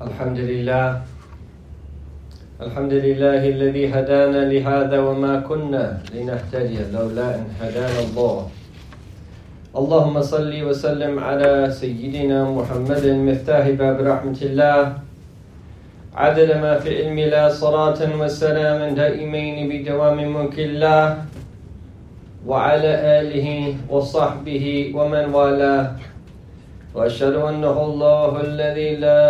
الحمد لله الحمد لله الذي هدانا لهذا وما كنا لنهتدي لولا أن هدانا الله. اللهم صل وسلم على سيدنا محمد مفتاح باب رحمة الله. عدل ما في علم لا صلاة وسلام دائمين بدوام ملك الله. وعلى آله وصحبه ومن والاه. وأشهد أنه الله الذي لا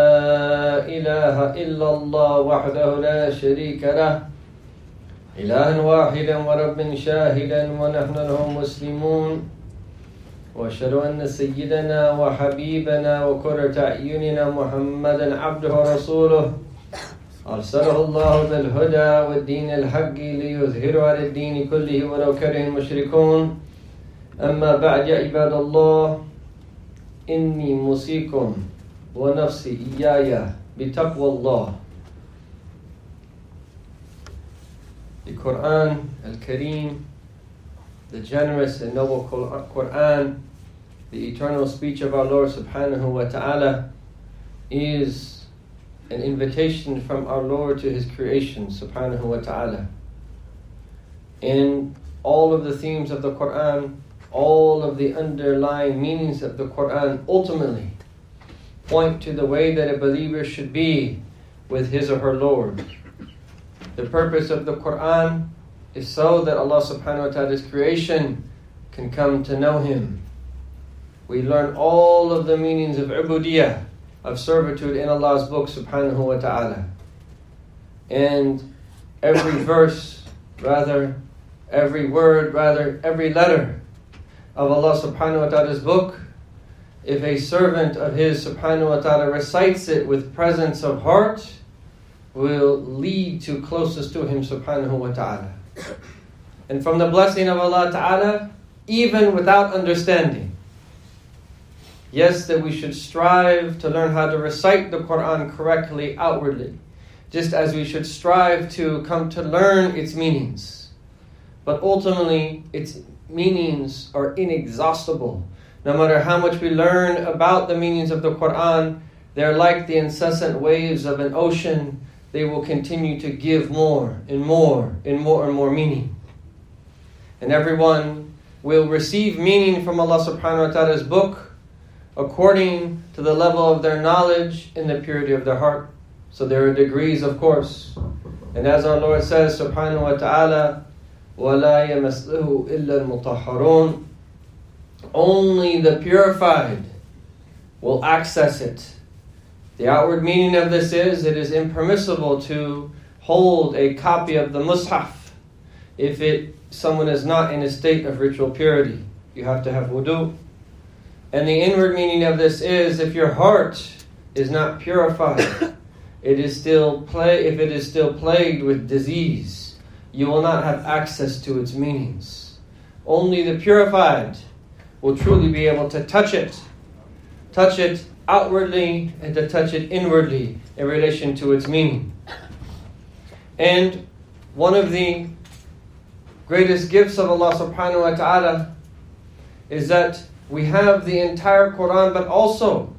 إله إلا الله وحده لا شريك له. إلها واحدا ورب شاهدا ونحن له مسلمون. وأشهد أن سيدنا وحبيبنا وقرة أعيننا محمدا عبده ورسوله. أرسله الله بالهدى والدين الحق ليظهره على الدين كله ولو كره المشركون. أما بعد يا عباد الله إني موصيكم ونفسي إياي بتقوى الله The Quran Al-Kareem, the generous and noble Quran, the eternal speech of our Lord subhanahu wa ta'ala is an invitation from our Lord to His creation subhanahu wa ta'ala. And all of the themes of the Quran all of the underlying meanings of the Quran ultimately point to the way that a believer should be with his or her Lord. The purpose of the Quran is so that Allah subhanahu wa ta'ala's creation can come to know Him. We learn all of the meanings of ubudiyah, of servitude in Allah's book subhanahu wa ta'ala. And every verse, rather, every word, rather, every letter of Allah subhanahu wa ta'ala's book, if a servant of his subhanahu wa ta'ala recites it with presence of heart, will lead to closest to him subhanahu wa ta'ala. And from the blessing of Allah ta'ala, even without understanding. Yes, that we should strive to learn how to recite the Quran correctly outwardly, just as we should strive to come to learn its meanings. But ultimately, its meanings are inexhaustible. No matter how much we learn about the meanings of the Quran, they're like the incessant waves of an ocean. They will continue to give more and more and more and more meaning. And everyone will receive meaning from Allah subhanahu wa ta'ala's book according to the level of their knowledge and the purity of their heart. So there are degrees, of course. And as our Lord says, subhanahu wa ta'ala, وَلَا يَمَسْلُهُ إِلَّا الْمُطَهَّرُونَ Only the purified will access it. The outward meaning of this is it is impermissible to hold a copy of the Mus'haf if it someone is not in a state of ritual purity. You have to have wudu. And the inward meaning of this is if your heart is not purified, it is still play if it is still plagued with disease you will not have access to its meanings. Only the purified will truly be able to touch it, touch it outwardly, and to touch it inwardly in relation to its meaning. And one of the greatest gifts of Allah subhanahu wa ta'ala is that we have the entire Quran, but also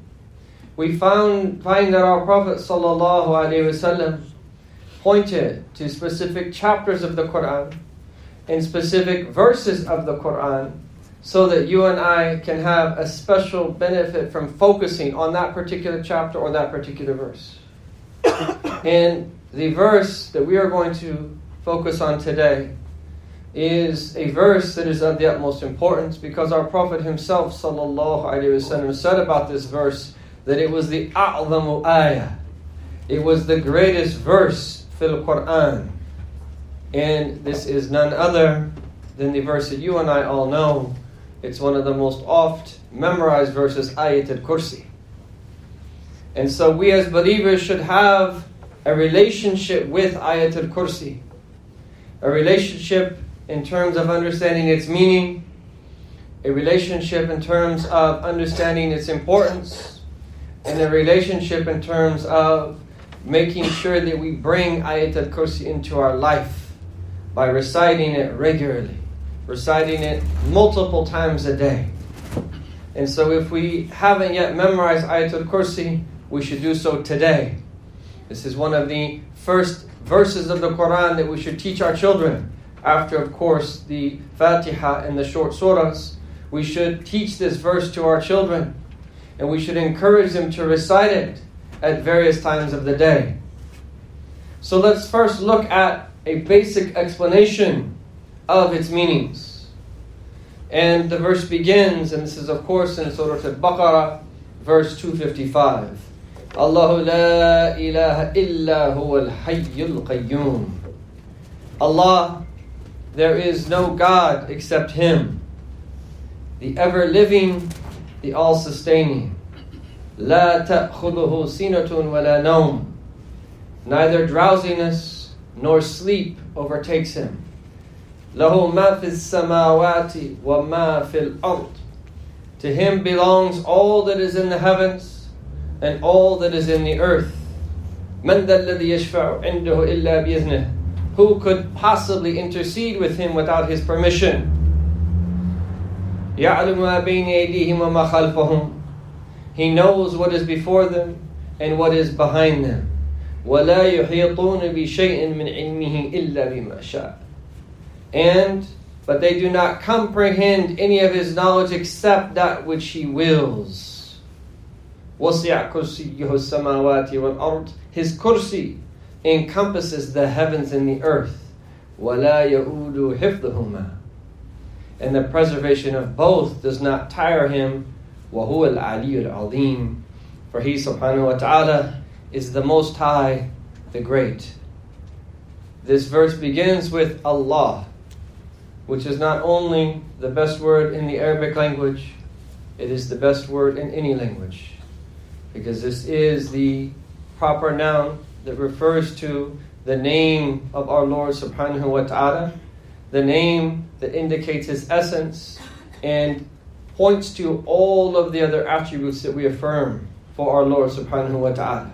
we found, find that our Prophet sallallahu alaihi wasallam pointed to specific chapters of the Quran and specific verses of the Quran so that you and I can have a special benefit from focusing on that particular chapter or that particular verse. and the verse that we are going to focus on today is a verse that is of the utmost importance because our Prophet himself wasallam said about this verse that it was the a'zamu ayah. It was the greatest verse fil Quran. And this is none other than the verse that you and I all know. It's one of the most oft memorized verses, Ayat al Kursi. And so we as believers should have a relationship with Ayat al Kursi. A relationship in terms of understanding its meaning, a relationship in terms of understanding its importance, and a relationship in terms of making sure that we bring Ayat al Kursi into our life by reciting it regularly, reciting it multiple times a day. And so, if we haven't yet memorized Ayat al Kursi, we should do so today. This is one of the first verses of the Quran that we should teach our children. After, of course, the Fatiha and the short surahs, we should teach this verse to our children and we should encourage them to recite it at various times of the day. So let's first look at a basic explanation of its meanings. And the verse begins, and this is of course in Surah Al-Baqarah, verse 255. Allahu la ilaha illa al qayyum. Allah, there is no God except Him, the ever living, the all sustaining. لا تأخذه سنة ولا نوم Neither drowsiness nor sleep overtakes him. له ما في السماوات وما في الأرض To him belongs all that is in the heavens and all that is in the earth. من ذا الذي يشفع عنده إلا بإذنه Who could possibly intercede with him without his permission? يعلم ما بين أيديهم وما خلفهم He knows what is before them and what is behind them. ولا يحيطون بشيء من علمه إلا بما شاء. And but they do not comprehend any of his knowledge except that which he wills. وَسِعَ كُرْسِيُّهُ السَّمَاوَاتِ وَالْأَرْضِ His kursi encompasses the heavens and the earth. وَلَا يَؤُودُ حِفْظُهُمَا And the preservation of both does not tire him. وَهُوَ الْعَلِيُّ الْعَظِيمُ For he subhanahu wa ta'ala is the most high, the great. This verse begins with Allah, which is not only the best word in the Arabic language, it is the best word in any language because this is the proper noun that refers to the name of our Lord subhanahu wa ta'ala, the name that indicates his essence and points to all of the other attributes that we affirm for our Lord subhanahu wa ta'ala.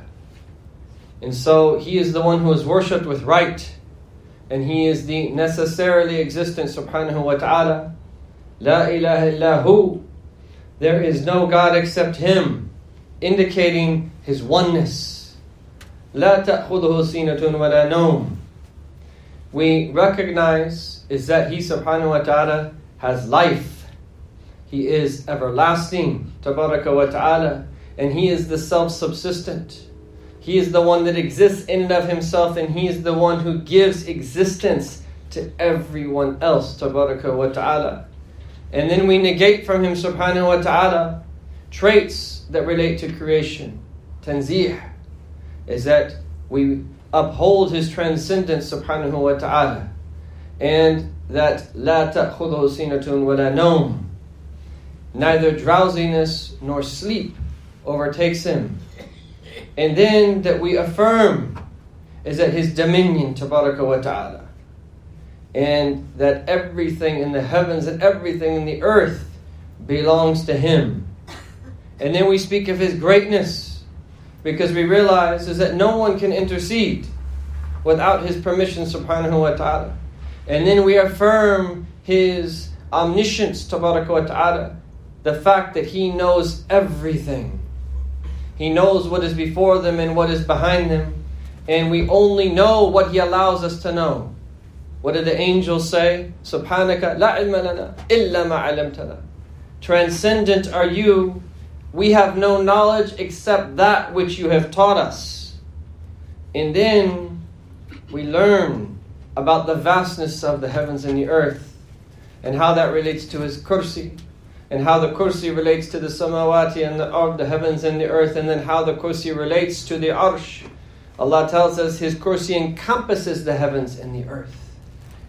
And so he is the one who is worshipped with right, and he is the necessarily existent subhanahu wa ta'ala. La ilaha illahu. There is no God except him, indicating his oneness. La ta'khudhu sinatun wa la nawm. We recognize is that he subhanahu wa ta'ala has life he is everlasting, tabaraka wa ta'ala, and he is the self-subsistent. He is the one that exists in and of himself, and he is the one who gives existence to everyone else, tabaraka wa ta'ala. And then we negate from him subhanahu wa ta'ala traits that relate to creation. Tanzih is that we uphold his transcendence subhanahu wa ta'ala. And that la ta'khudhu sinatun wa la nawm. Neither drowsiness nor sleep overtakes him. And then that we affirm is that his dominion, tabaraka wa ta'ala. And that everything in the heavens and everything in the earth belongs to him. And then we speak of his greatness because we realize is that no one can intercede without his permission subhanahu wa ta'ala. And then we affirm his omniscience tabaraka wa ta'ala, the fact that he knows everything. He knows what is before them and what is behind them. And we only know what he allows us to know. What did the angels say? Subhanaka la ilma lana illa ma Transcendent are you we have no knowledge except that which you have taught us. And then we learn about the vastness of the heavens and the earth and how that relates to his kursi and how the kursi relates to the samawati and the, of the heavens and the earth and then how the kursi relates to the arsh. Allah tells us his kursi encompasses the heavens and the earth.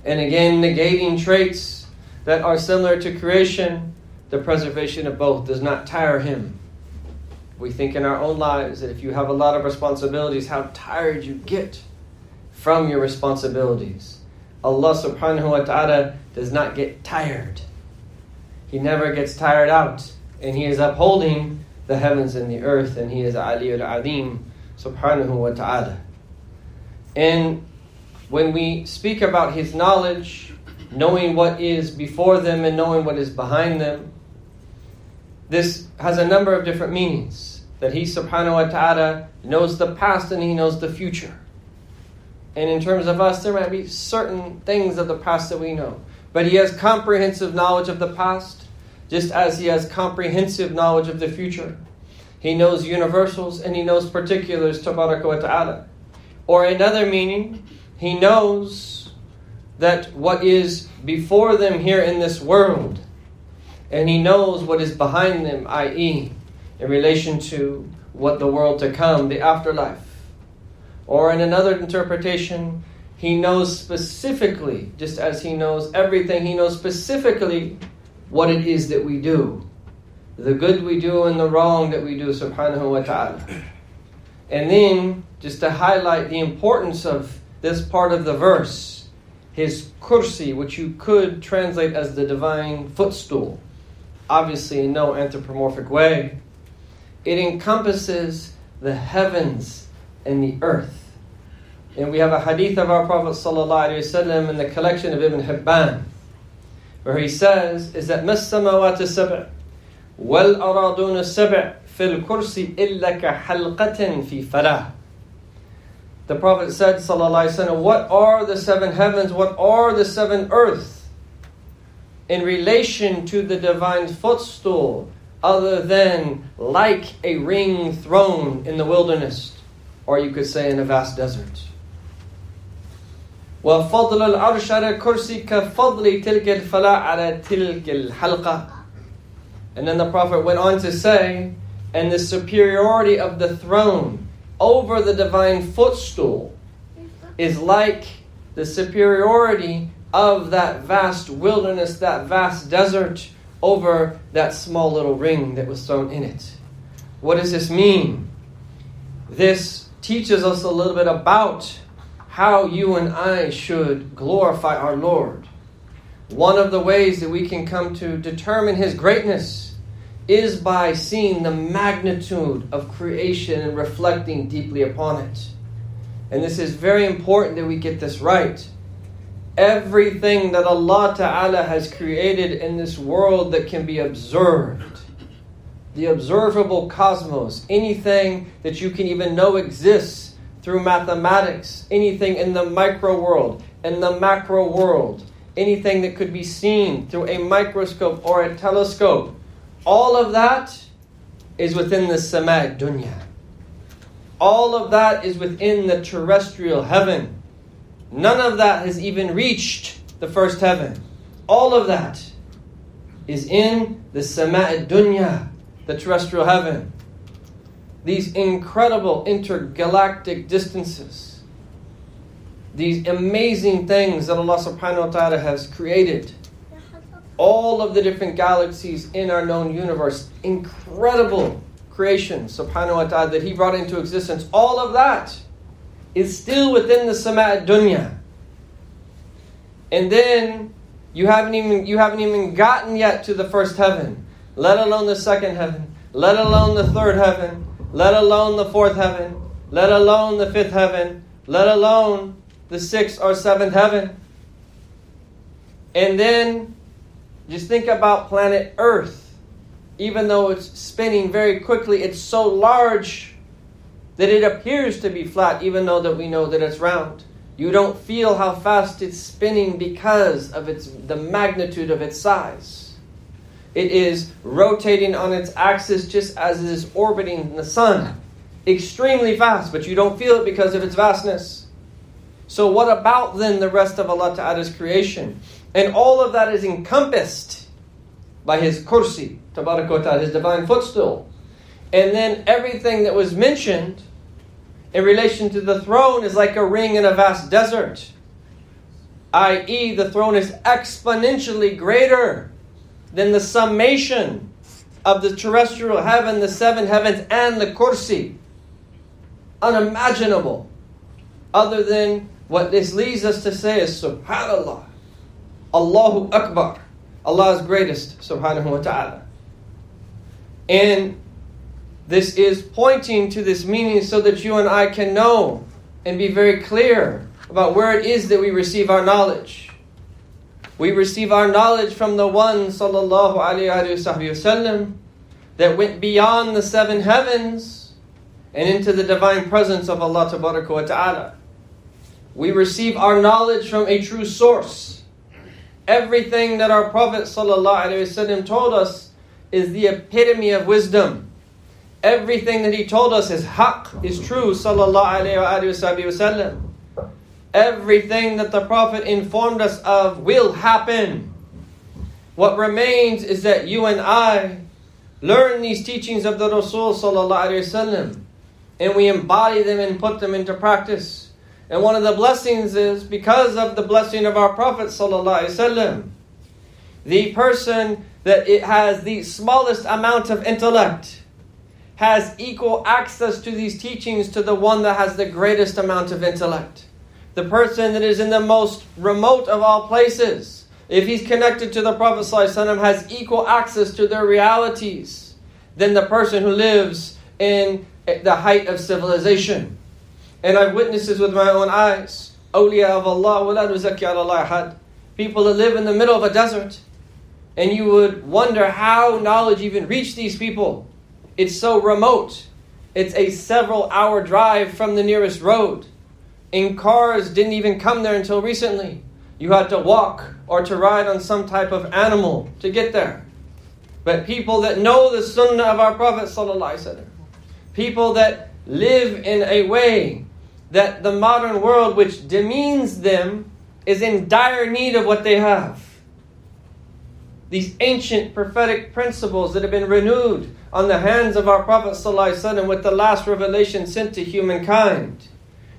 And again, negating traits that are similar to creation the preservation of both does not tire him. We think in our own lives that if you have a lot of responsibilities, how tired you get from your responsibilities. Allah subhanahu wa ta'ala does not get tired. He never gets tired out. And He is upholding the heavens and the earth, and He is Aliyul Adim subhanahu wa ta'ala. And when we speak about His knowledge, knowing what is before them and knowing what is behind them, this has a number of different meanings. that He subhanahu wa ta'ala knows the past and He knows the future. And in terms of us, there might be certain things of the past that we know. But He has comprehensive knowledge of the past, just as He has comprehensive knowledge of the future. He knows universals and He knows particulars, tabaraka wa ta'ala. Or another meaning, He knows that what is before them here in this world, and He knows what is behind them, i.e., in relation to what the world to come, the afterlife. Or in another interpretation, he knows specifically, just as he knows everything, he knows specifically what it is that we do. The good we do and the wrong that we do, subhanahu wa ta'ala. And then, just to highlight the importance of this part of the verse, his kursi, which you could translate as the divine footstool, obviously in no anthropomorphic way, it encompasses the heavens and the earth. And we have a hadith of our Prophet ﷺ in the collection of Ibn Hibban, where he says, is that مَا السَّمَوَاتِ السَّبْعِ وَالْأَرَاضُونَ السَّبْعِ فِي الْكُرْسِ إِلَّا كَحَلْقَةٍ فِي فَلَاهٍ The Prophet said, ﷺ, What are the seven heavens? What are the seven earths? In relation to the divine footstool, other than like a ring thrown in the wilderness, or you could say in a vast desert. وفضل العرش على الكرسي كفضل تلك الفلاة على تلك الحلقة. And then the Prophet went on to say, and the superiority of the throne over the divine footstool is like the superiority of that vast wilderness, that vast desert over that small little ring that was thrown in it. What does this mean? This teaches us a little bit about how you and I should glorify our Lord. One of the ways that we can come to determine His greatness is by seeing the magnitude of creation and reflecting deeply upon it. And this is very important that we get this right everything that Allah Ta'ala has created in this world that can be observed. The observable cosmos, anything that you can even know exists through mathematics, anything in the micro world, in the macro world, anything that could be seen through a microscope or a telescope, all of that is within the Samad Dunya. All of that is within the terrestrial heaven. None of that has even reached the first heaven. All of that is in the Sama' Dunya, the terrestrial heaven. These incredible intergalactic distances. These amazing things that Allah subhanahu wa ta'ala has created. All of the different galaxies in our known universe. Incredible creation, subhanahu wa ta'ala, that He brought into existence. All of that is still within the sama dunya. And then you haven't even you haven't even gotten yet to the first heaven, let alone the second heaven, let alone the third heaven, let alone the fourth heaven, let alone the fifth heaven, let alone the sixth or seventh heaven. And then just think about planet Earth. Even though it's spinning very quickly, it's so large that it appears to be flat, even though that we know that it's round. You don't feel how fast it's spinning because of its the magnitude of its size. It is rotating on its axis just as it is orbiting the sun, extremely fast, but you don't feel it because of its vastness. So, what about then the rest of Allah Ta'ala's creation? And all of that is encompassed by His kursi, Ta'ala, His divine footstool. And then everything that was mentioned in relation to the throne is like a ring in a vast desert, i.e., the throne is exponentially greater than the summation of the terrestrial heaven, the seven heavens, and the kursi. Unimaginable. Other than what this leads us to say is Subhanallah. Allahu Akbar. Allah's greatest, subhanahu wa ta'ala. And this is pointing to this meaning so that you and I can know and be very clear about where it is that we receive our knowledge. We receive our knowledge from the one, sallallahu alayhi wasallam, that went beyond the seven heavens and into the divine presence of Allah Ta'ala. We receive our knowledge from a true source. Everything that our Prophet ﷺ told us is the epitome of wisdom. Everything that he told us is haqq, is true. Sallallahu Everything that the Prophet informed us of will happen. What remains is that you and I learn these teachings of the Rasul sallallahu and we embody them and put them into practice. And one of the blessings is because of the blessing of our Prophet sallallahu the person that it has the smallest amount of intellect has equal access to these teachings to the one that has the greatest amount of intellect. The person that is in the most remote of all places, if he's connected to the Prophet ﷺ, has equal access to their realities than the person who lives in the height of civilization. And I've witnessed this with my own eyes. Awliya of Allah, People that live in the middle of a desert. And you would wonder how knowledge even reached these people. It's so remote. It's a several hour drive from the nearest road. And cars didn't even come there until recently. You had to walk or to ride on some type of animal to get there. But people that know the sunnah of our Prophet, people that live in a way that the modern world, which demeans them, is in dire need of what they have these ancient prophetic principles that have been renewed on the hands of our Prophet ﷺ with the last revelation sent to humankind,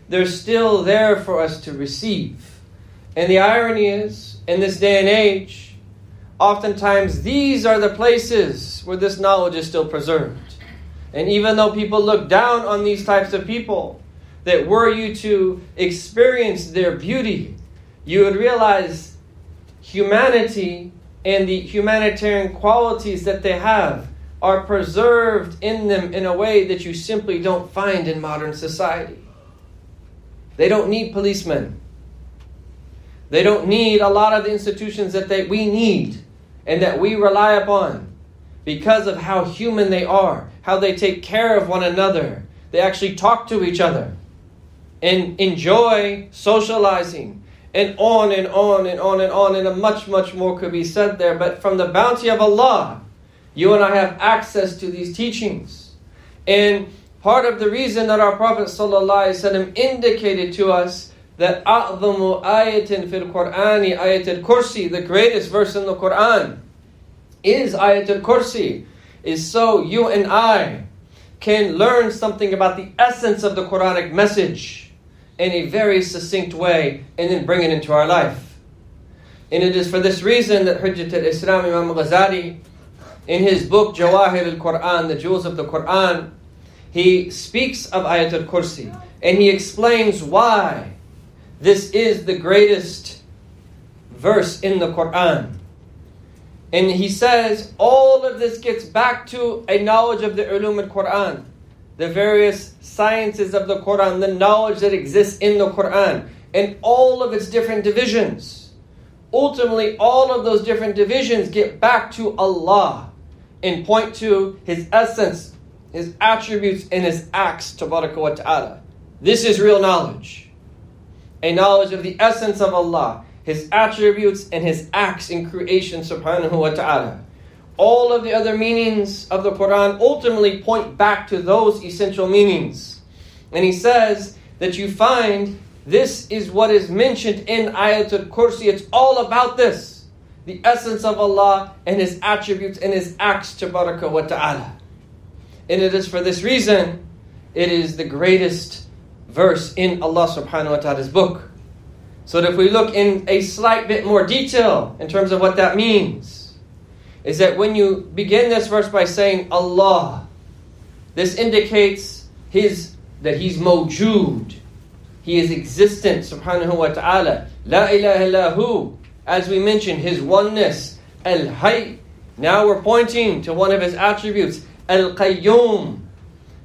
they're still there for us to receive. And the irony is, in this day and age, oftentimes these are the places where this knowledge is still preserved. And even though people look down on these types of people, that were you to experience their beauty, you would realize humanity and the humanitarian qualities that they have are preserved in them in a way that you simply don't find in modern society. They don't need policemen. They don't need a lot of the institutions that they, we need and that we rely upon because of how human they are, how they take care of one another. They actually talk to each other and enjoy socializing and on and on and on and on, and much, much more could be said there. But from the bounty of Allah, you and I have access to these teachings. And part of the reason that our Prophet ﷺ indicated to us that أعظم آية في القرآن آية الكرسي, the greatest verse in the Quran, is Ayat al-Kursi, is so you and I can learn something about the essence of the Quranic message in a very succinct way and then bring it into our life. And it is for this reason that Hujjat al-Islam Imam Ghazali, in his book Jawahir al-Quran, the Jewels of the Quran, he speaks of Ayat al-Kursi and he explains why this is the greatest verse in the Quran. And he says all of this gets back to a knowledge of the ulum al-Quran the various sciences of the Quran, the knowledge that exists in the Quran, and all of its different divisions. Ultimately, all of those different divisions get back to Allah and point to His essence, His attributes, and His acts, wa ta'ala. This is real knowledge. A knowledge of the essence of Allah, His attributes, and His acts in creation, subhanahu wa ta'ala all of the other meanings of the Quran ultimately point back to those essential meanings. And he says that you find this is what is mentioned in Ayatul Kursi. It's all about this the essence of Allah and His attributes and His acts, tabaraka wa ta'ala. And it is for this reason, it is the greatest verse in Allah subhanahu wa ta'ala's book. So that if we look in a slight bit more detail in terms of what that means, is that when you begin this verse by saying Allah, this indicates his that he's mawjood. He is existent, subhanahu wa ta'ala. La ilaha illahu. As we mentioned, his oneness. Al Hayy. Now we're pointing to one of his attributes. Al Qayyum.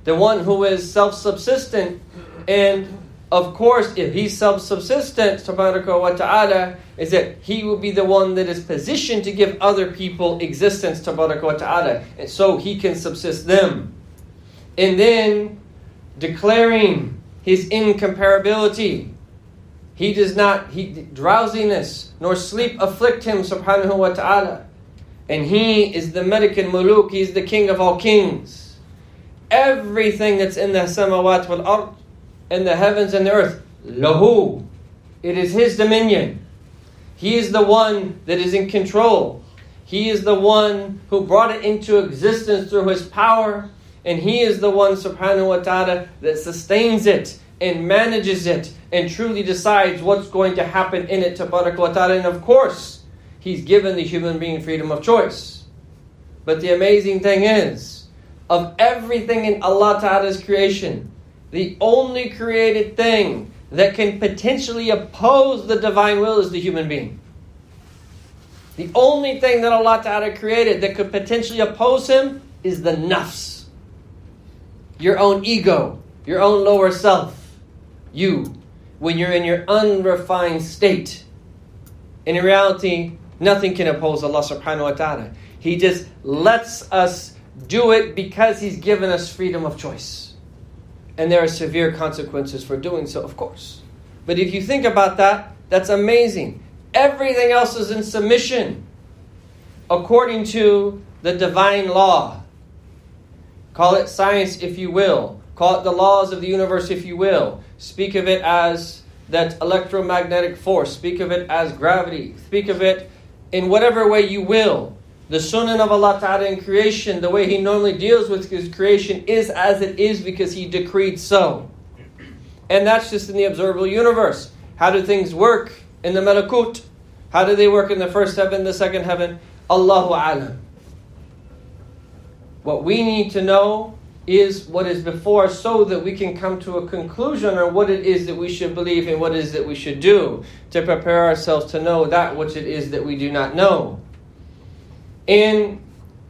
The one who is self subsistent and of course, if he's self-subsistent, subhanahu wa ta'ala, is that he will be the one that is positioned to give other people existence, wa ta'ala, and so he can subsist them. And then declaring his incomparability. He does not, he drowsiness nor sleep afflict him, subhanahu wa ta'ala. And he is the Malik al Muluk, he is the king of all kings. Everything that's in the samawat wal ard in the heavens and the earth. Lahu. It is His dominion. He is the one that is in control. He is the one who brought it into existence through His power. And He is the one, subhanahu wa ta'ala, that sustains it and manages it and truly decides what's going to happen in it, tabarak wa ta'ala. And of course, He's given the human being freedom of choice. But the amazing thing is, of everything in Allah Ta'ala's creation, the only created thing that can potentially oppose the divine will is the human being. The only thing that Allah Ta'ala created that could potentially oppose him is the nafs. Your own ego, your own lower self. You, when you're in your unrefined state. And In reality, nothing can oppose Allah subhanahu wa ta'ala. He just lets us do it because He's given us freedom of choice. And there are severe consequences for doing so, of course. But if you think about that, that's amazing. Everything else is in submission according to the divine law. Call it science if you will. Call it the laws of the universe if you will. Speak of it as that electromagnetic force. Speak of it as gravity. Speak of it in whatever way you will. The sunnah of Allah Ta'ala in creation, the way He normally deals with His creation, is as it is because He decreed so. And that's just in the observable universe. How do things work in the Malakut? How do they work in the first heaven, the second heaven? Allahu Alam. What we need to know is what is before us so that we can come to a conclusion on what it is that we should believe and what it is that we should do to prepare ourselves to know that which it is that we do not know in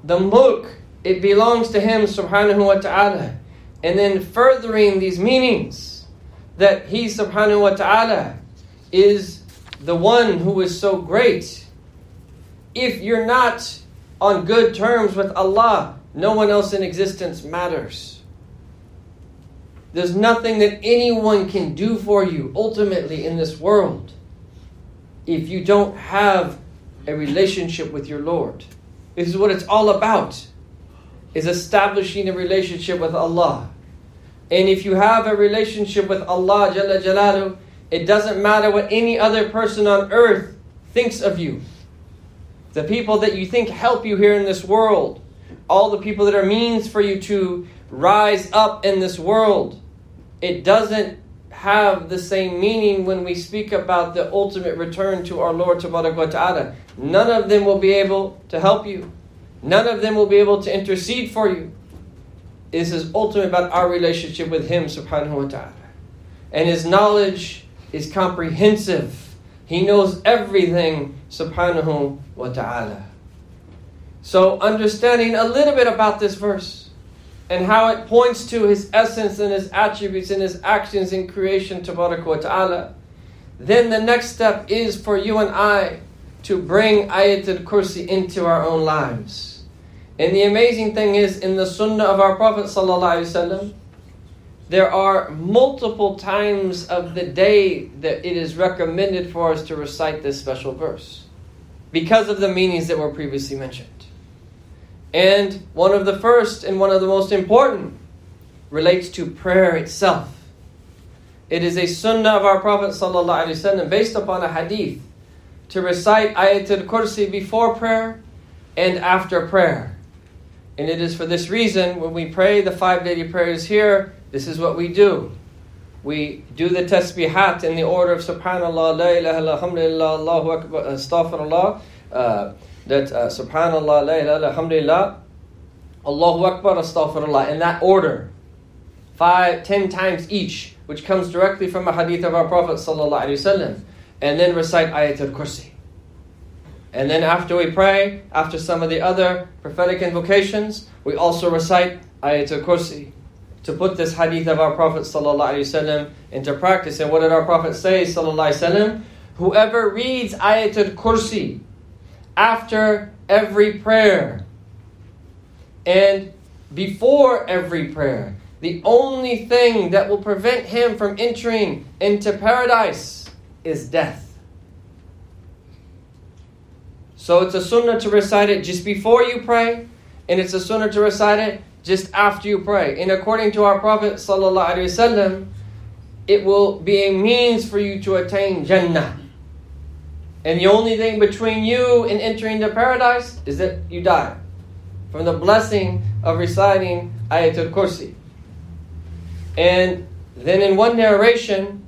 the mulk, it belongs to Him subhanahu wa ta'ala. And then furthering these meanings that He subhanahu wa ta'ala is the one who is so great. If you're not on good terms with Allah, no one else in existence matters. There's nothing that anyone can do for you ultimately in this world if you don't have a relationship with your Lord. This is what it's all about. Is establishing a relationship with Allah. And if you have a relationship with Allah Jalla Jalalu, it doesn't matter what any other person on earth thinks of you. The people that you think help you here in this world, all the people that are means for you to rise up in this world, it doesn't have the same meaning when we speak about the ultimate return to our Lord Ta'ala. None of them will be able to help you. None of them will be able to intercede for you. This is ultimately about our relationship with Him, subhanahu wa ta'ala. And His knowledge is comprehensive. He knows everything, subhanahu wa ta'ala. So, understanding a little bit about this verse and how it points to His essence and His attributes and His actions in creation, tabarak wa ta'ala, then the next step is for you and I to bring Ayatul Kursi into our own lives. And the amazing thing is, in the Sunnah of our Prophet there are multiple times of the day that it is recommended for us to recite this special verse because of the meanings that were previously mentioned. And one of the first and one of the most important relates to prayer itself. It is a sunnah of our Prophet ﷺ based upon a hadith to recite Ayatul Kursi before prayer and after prayer. And it is for this reason when we pray the five daily prayers here, this is what we do. We do the tasbihat in the order of subhanallah, la ilaha illa alhamdulillah, Allahu akbar, astaghfirullah, uh, that uh, subhanallah, la ilaha alhamdulillah, Allahu akbar, astaghfirullah, in that order. Five, ten times each, which comes directly from a hadith of our Prophet sallallahu alaihi wasallam and then recite Ayatul Kursi. And then after we pray, after some of the other prophetic invocations, we also recite Ayatul Kursi. to put this hadith of our Prophet ﷺ into practice. And what did our Prophet say? ﷺ? Whoever reads Ayatul Kursi after every prayer and before every prayer, the only thing that will prevent him from entering into paradise is death. So it's a sunnah to recite it just before you pray, and it's a sunnah to recite it just after you pray. And according to our Prophet ﷺ, it will be a means for you to attain Jannah. And the only thing between you and entering the paradise is that you die from the blessing of reciting Ayatul Kursi. And then in one narration,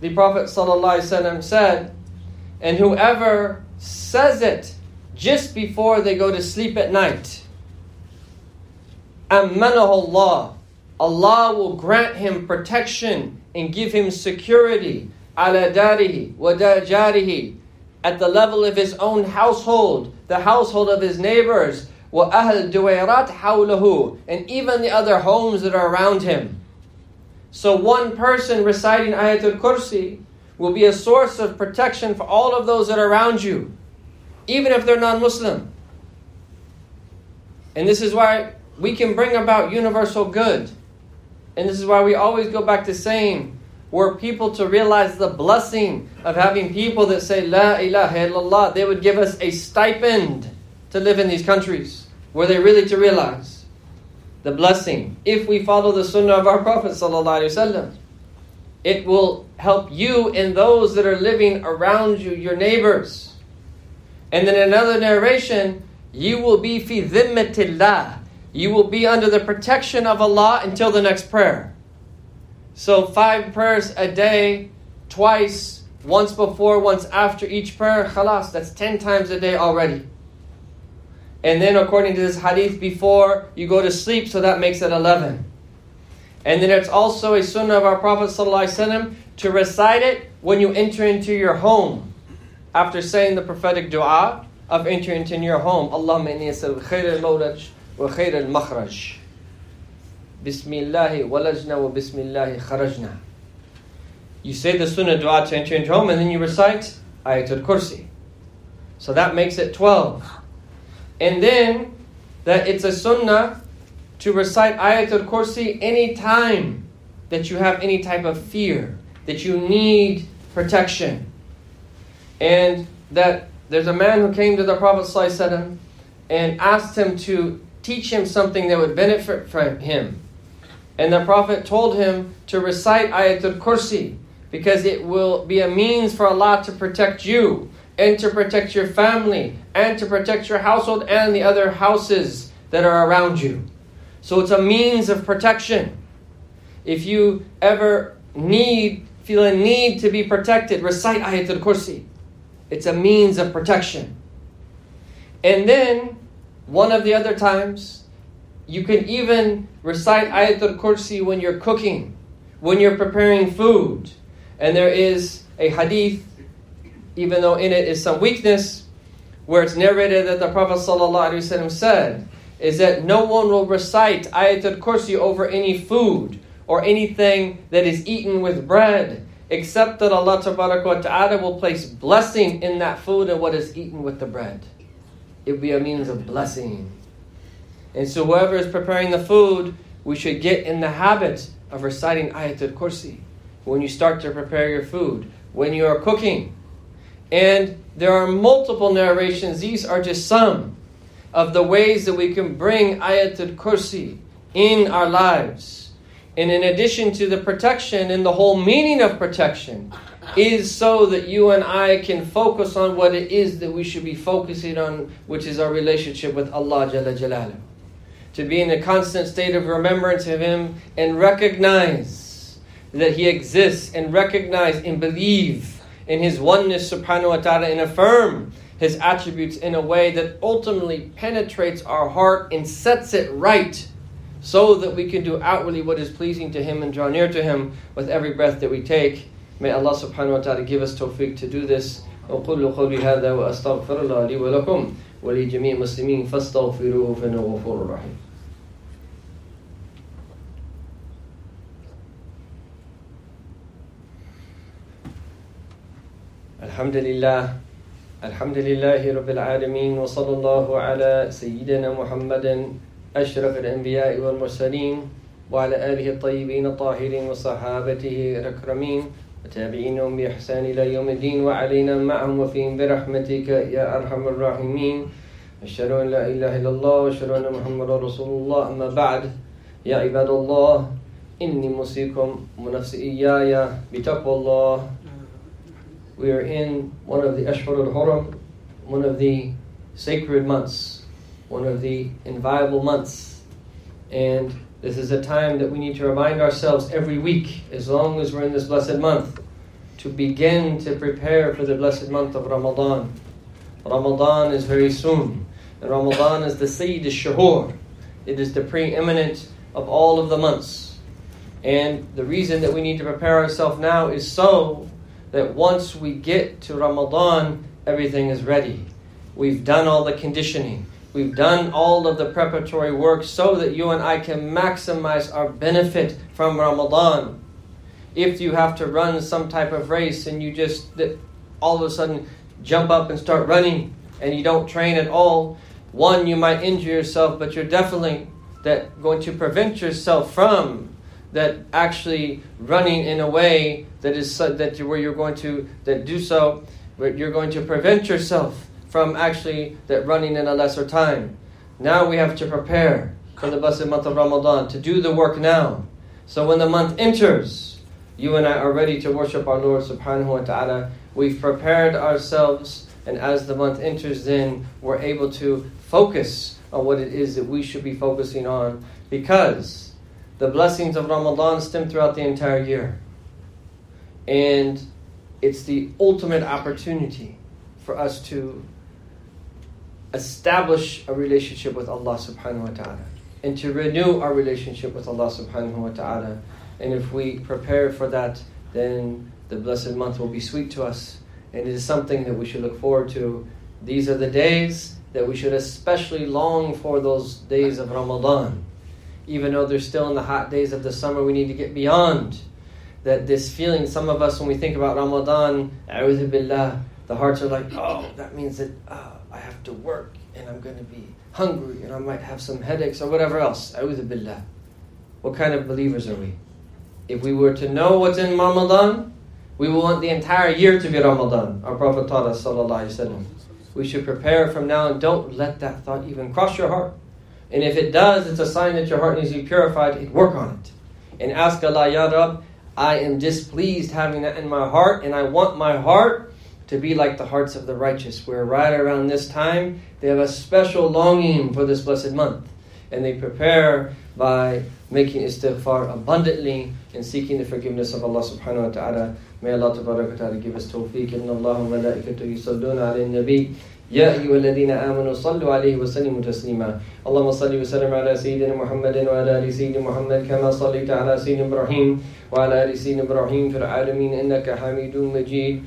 the Prophet ﷺ said, And whoever says it just before they go to sleep at night. Allah. Allah will grant him protection and give him security ala darihi wa dajarihi at the level of his own household, the household of his neighbors, wa ahl duwayrat hawlahu, and even the other homes that are around him. So one person reciting Ayatul Kursi will be a source of protection for all of those that are around you, even if they're non Muslim. And this is why we can bring about universal good. And this is why we always go back to saying, were people to realize the blessing of having people that say La ilaha illallah, they would give us a stipend to live in these countries. Were they really to realize the blessing if we follow the sunnah of our Prophet? It will help you and those that are living around you, your neighbors. And then another narration, you will be fi. You will be under the protection of Allah until the next prayer. So five prayers a day, twice, once before, once after each prayer, khalas, that's ten times a day already. And then according to this hadith before you go to sleep, so that makes it 11. And then it's also a sunnah of our Prophet ﷺ to recite it when you enter into your home. After saying the prophetic dua of entering into your home. Allahumma inni asal al-mawlaj wa khair al-makhraj. Bismillah walajna wa bismillah kharajna. You say the sunnah dua to enter into home and then you recite Ayatul Kursi. So that makes it 12. And then that it's a sunnah to recite Ayatul Kursi any time that you have any type of fear, that you need protection. And that there's a man who came to the Prophet ﷺ and asked him to teach him something that would benefit from him. And the Prophet told him to recite Ayatul Kursi because it will be a means for Allah to protect you and to protect your family and to protect your household and the other houses that are around you. So it's a means of protection. If you ever need, feel a need to be protected, recite Ayatul Kursi. It's a means of protection. And then, one of the other times, you can even recite Ayatul Kursi when you're cooking, when you're preparing food. And there is a hadith, even though in it is some weakness, where it's narrated that the Prophet ﷺ said, is that no one will recite Ayatul Kursi over any food or anything that is eaten with bread, except that Allah Ta'ala will place blessing in that food and what is eaten with the bread. It will be a means of blessing. And so whoever is preparing the food, we should get in the habit of reciting Ayatul Kursi when you start to prepare your food, when you are cooking. And there are multiple narrations, these are just some of the ways that we can bring Ayatul Kursi in our lives. And in addition to the protection and the whole meaning of protection, is so that you and I can focus on what it is that we should be focusing on, which is our relationship with Allah Jalla Jalaluhu To be in a constant state of remembrance of Him and recognize that He exists and recognize and believe in His oneness subhanahu wa ta'ala and affirm his attributes in a way that ultimately penetrates our heart and sets it right so that we can do outwardly what is pleasing to him and draw near to him with every breath that we take. May Allah subhanahu wa ta'ala give us tawfiq to do this. وقولوا قولي هذا وأستغفر الله لي ولكم ولجميع المسلمين فاستغفروه فإنه غفور رحيم. الحمد لله الحمد لله رب العالمين وصلى الله على سيدنا محمد أشرف الأنبياء والمرسلين وعلى آله الطيبين الطاهرين وصحابته الأكرمين وتابعينهم بإحسان إلى يوم الدين وعلينا معهم وفيهم برحمتك يا أرحم الراحمين. أشهد أن لا إله إلا الله وأشهد أن محمدا رسول الله. أما بعد يا عباد الله إني موصيكم ونفسي إياي بتقوى الله. We are in one of the Ashhur al-Huram, one of the sacred months, one of the inviolable months. And this is a time that we need to remind ourselves every week, as long as we're in this blessed month, to begin to prepare for the blessed month of Ramadan. Ramadan is very soon. And Ramadan is the Sayyid al-Shahur. It is the preeminent of all of the months. And the reason that we need to prepare ourselves now is so that once we get to Ramadan, everything is ready. We've done all the conditioning. We've done all of the preparatory work so that you and I can maximize our benefit from Ramadan. If you have to run some type of race and you just all of a sudden jump up and start running and you don't train at all, one, you might injure yourself, but you're definitely that going to prevent yourself from that actually running in a way that is so, that you, where you're going to that do so where you're going to prevent yourself from actually that running in a lesser time. Now we have to prepare for the blessed month of Ramadan to do the work now. So when the month enters, you and I are ready to worship our Lord subhanahu wa ta'ala. We've prepared ourselves and as the month enters then we're able to focus on what it is that we should be focusing on because the blessings of Ramadan stem throughout the entire year. And it's the ultimate opportunity for us to establish a relationship with Allah subhanahu wa ta'ala and to renew our relationship with Allah subhanahu wa ta'ala. And if we prepare for that, then the blessed month will be sweet to us. And it is something that we should look forward to. These are the days that we should especially long for those days of Ramadan. Even though they're still in the hot days of the summer, we need to get beyond that this feeling. Some of us, when we think about Ramadan, billah, the hearts are like, oh, that means that uh, I have to work and I'm going to be hungry and I might have some headaches or whatever else. billah. What kind of believers are we? If we were to know what's in Ramadan, we will want the entire year to be Ramadan. Our Prophet taught us. We should prepare from now and don't let that thought even cross your heart. And if it does, it's a sign that your heart needs to be purified and work on it. And ask Allah, Ya Rab, I am displeased having that in my heart, and I want my heart to be like the hearts of the righteous, where right around this time they have a special longing for this blessed month. And they prepare by making istighfar abundantly and seeking the forgiveness of Allah subhanahu wa ta'ala. May Allah ta'ala give us tawfiq. Inna Allah wa malaikatu yusalluna ala nabi. يا أيها الذين آمنوا صلوا عليه وسلموا تسليما اللهم صل وسلم على سيدنا محمد وعلى آل سيدنا محمد كما صليت على سيدنا إبراهيم وعلى آل سيدنا إبراهيم في العالمين إنك حميد مجيد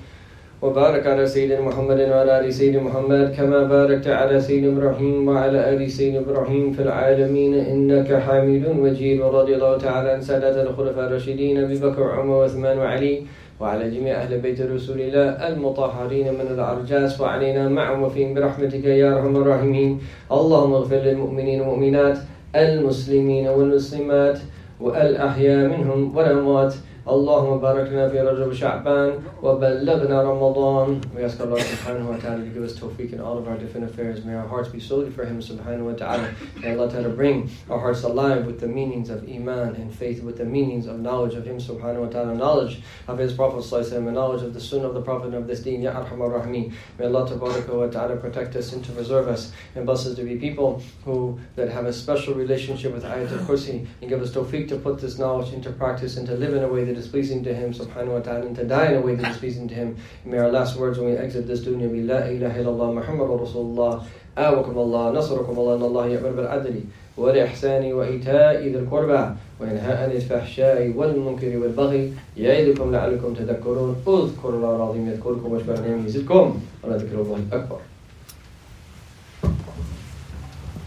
وبارك على سيدنا محمد وعلى آل سيدنا محمد كما باركت على سيدنا إبراهيم وعلى آل سيدنا إبراهيم في العالمين. إنك حميد مجيد. ورضي الله تعالى عن سادات الخلفاء الراشدين أبي بكر وعمر وعثمان وعلي وعلى جميع أهل بيت رسول الله المطهرين من الأرجاس. وعلينا معهم وفيهم برحمتك يا أرحم الراحمين. اللهم اغفر للمؤمنين والمؤمنات المسلمين والمسلمات والأحياء منهم والأموات. اللهم بارك لنا في رجب شعبان وبلغنا رمضان We ask Allah subhanahu wa ta'ala to give us tawfiq in all of our different affairs. May our hearts be solely for Him subhanahu wa ta'ala. May Allah ta'ala bring our hearts alive with the meanings of iman and faith, with the meanings of knowledge of Him subhanahu wa ta'ala, knowledge of His Prophet sallallahu and knowledge of the sunnah of the Prophet and of this deen. Ya arhamar rahmeen. May Allah wa ta'ala protect us and to preserve us and bless us to be people who that have a special relationship with Ayatul Kursi and give us tawfiq to put this knowledge into practice and to live in a way that that is pleasing to Him, subhanahu wa ta'ala, and to die in a way that is pleasing to Him. may our last words when we exit this dunya be La ilaha illallah Muhammad Rasulullah. آوكم الله نصركم الله إن الله يأمر بالعدل والإحسان وإيتاء ذي القربى وينهى عن الفحشاء والمنكر والبغي يعظكم لعلكم تذكرون اذكروا الله العظيم يذكركم واشكروا نعمه يزدكم ولذكر الله أكبر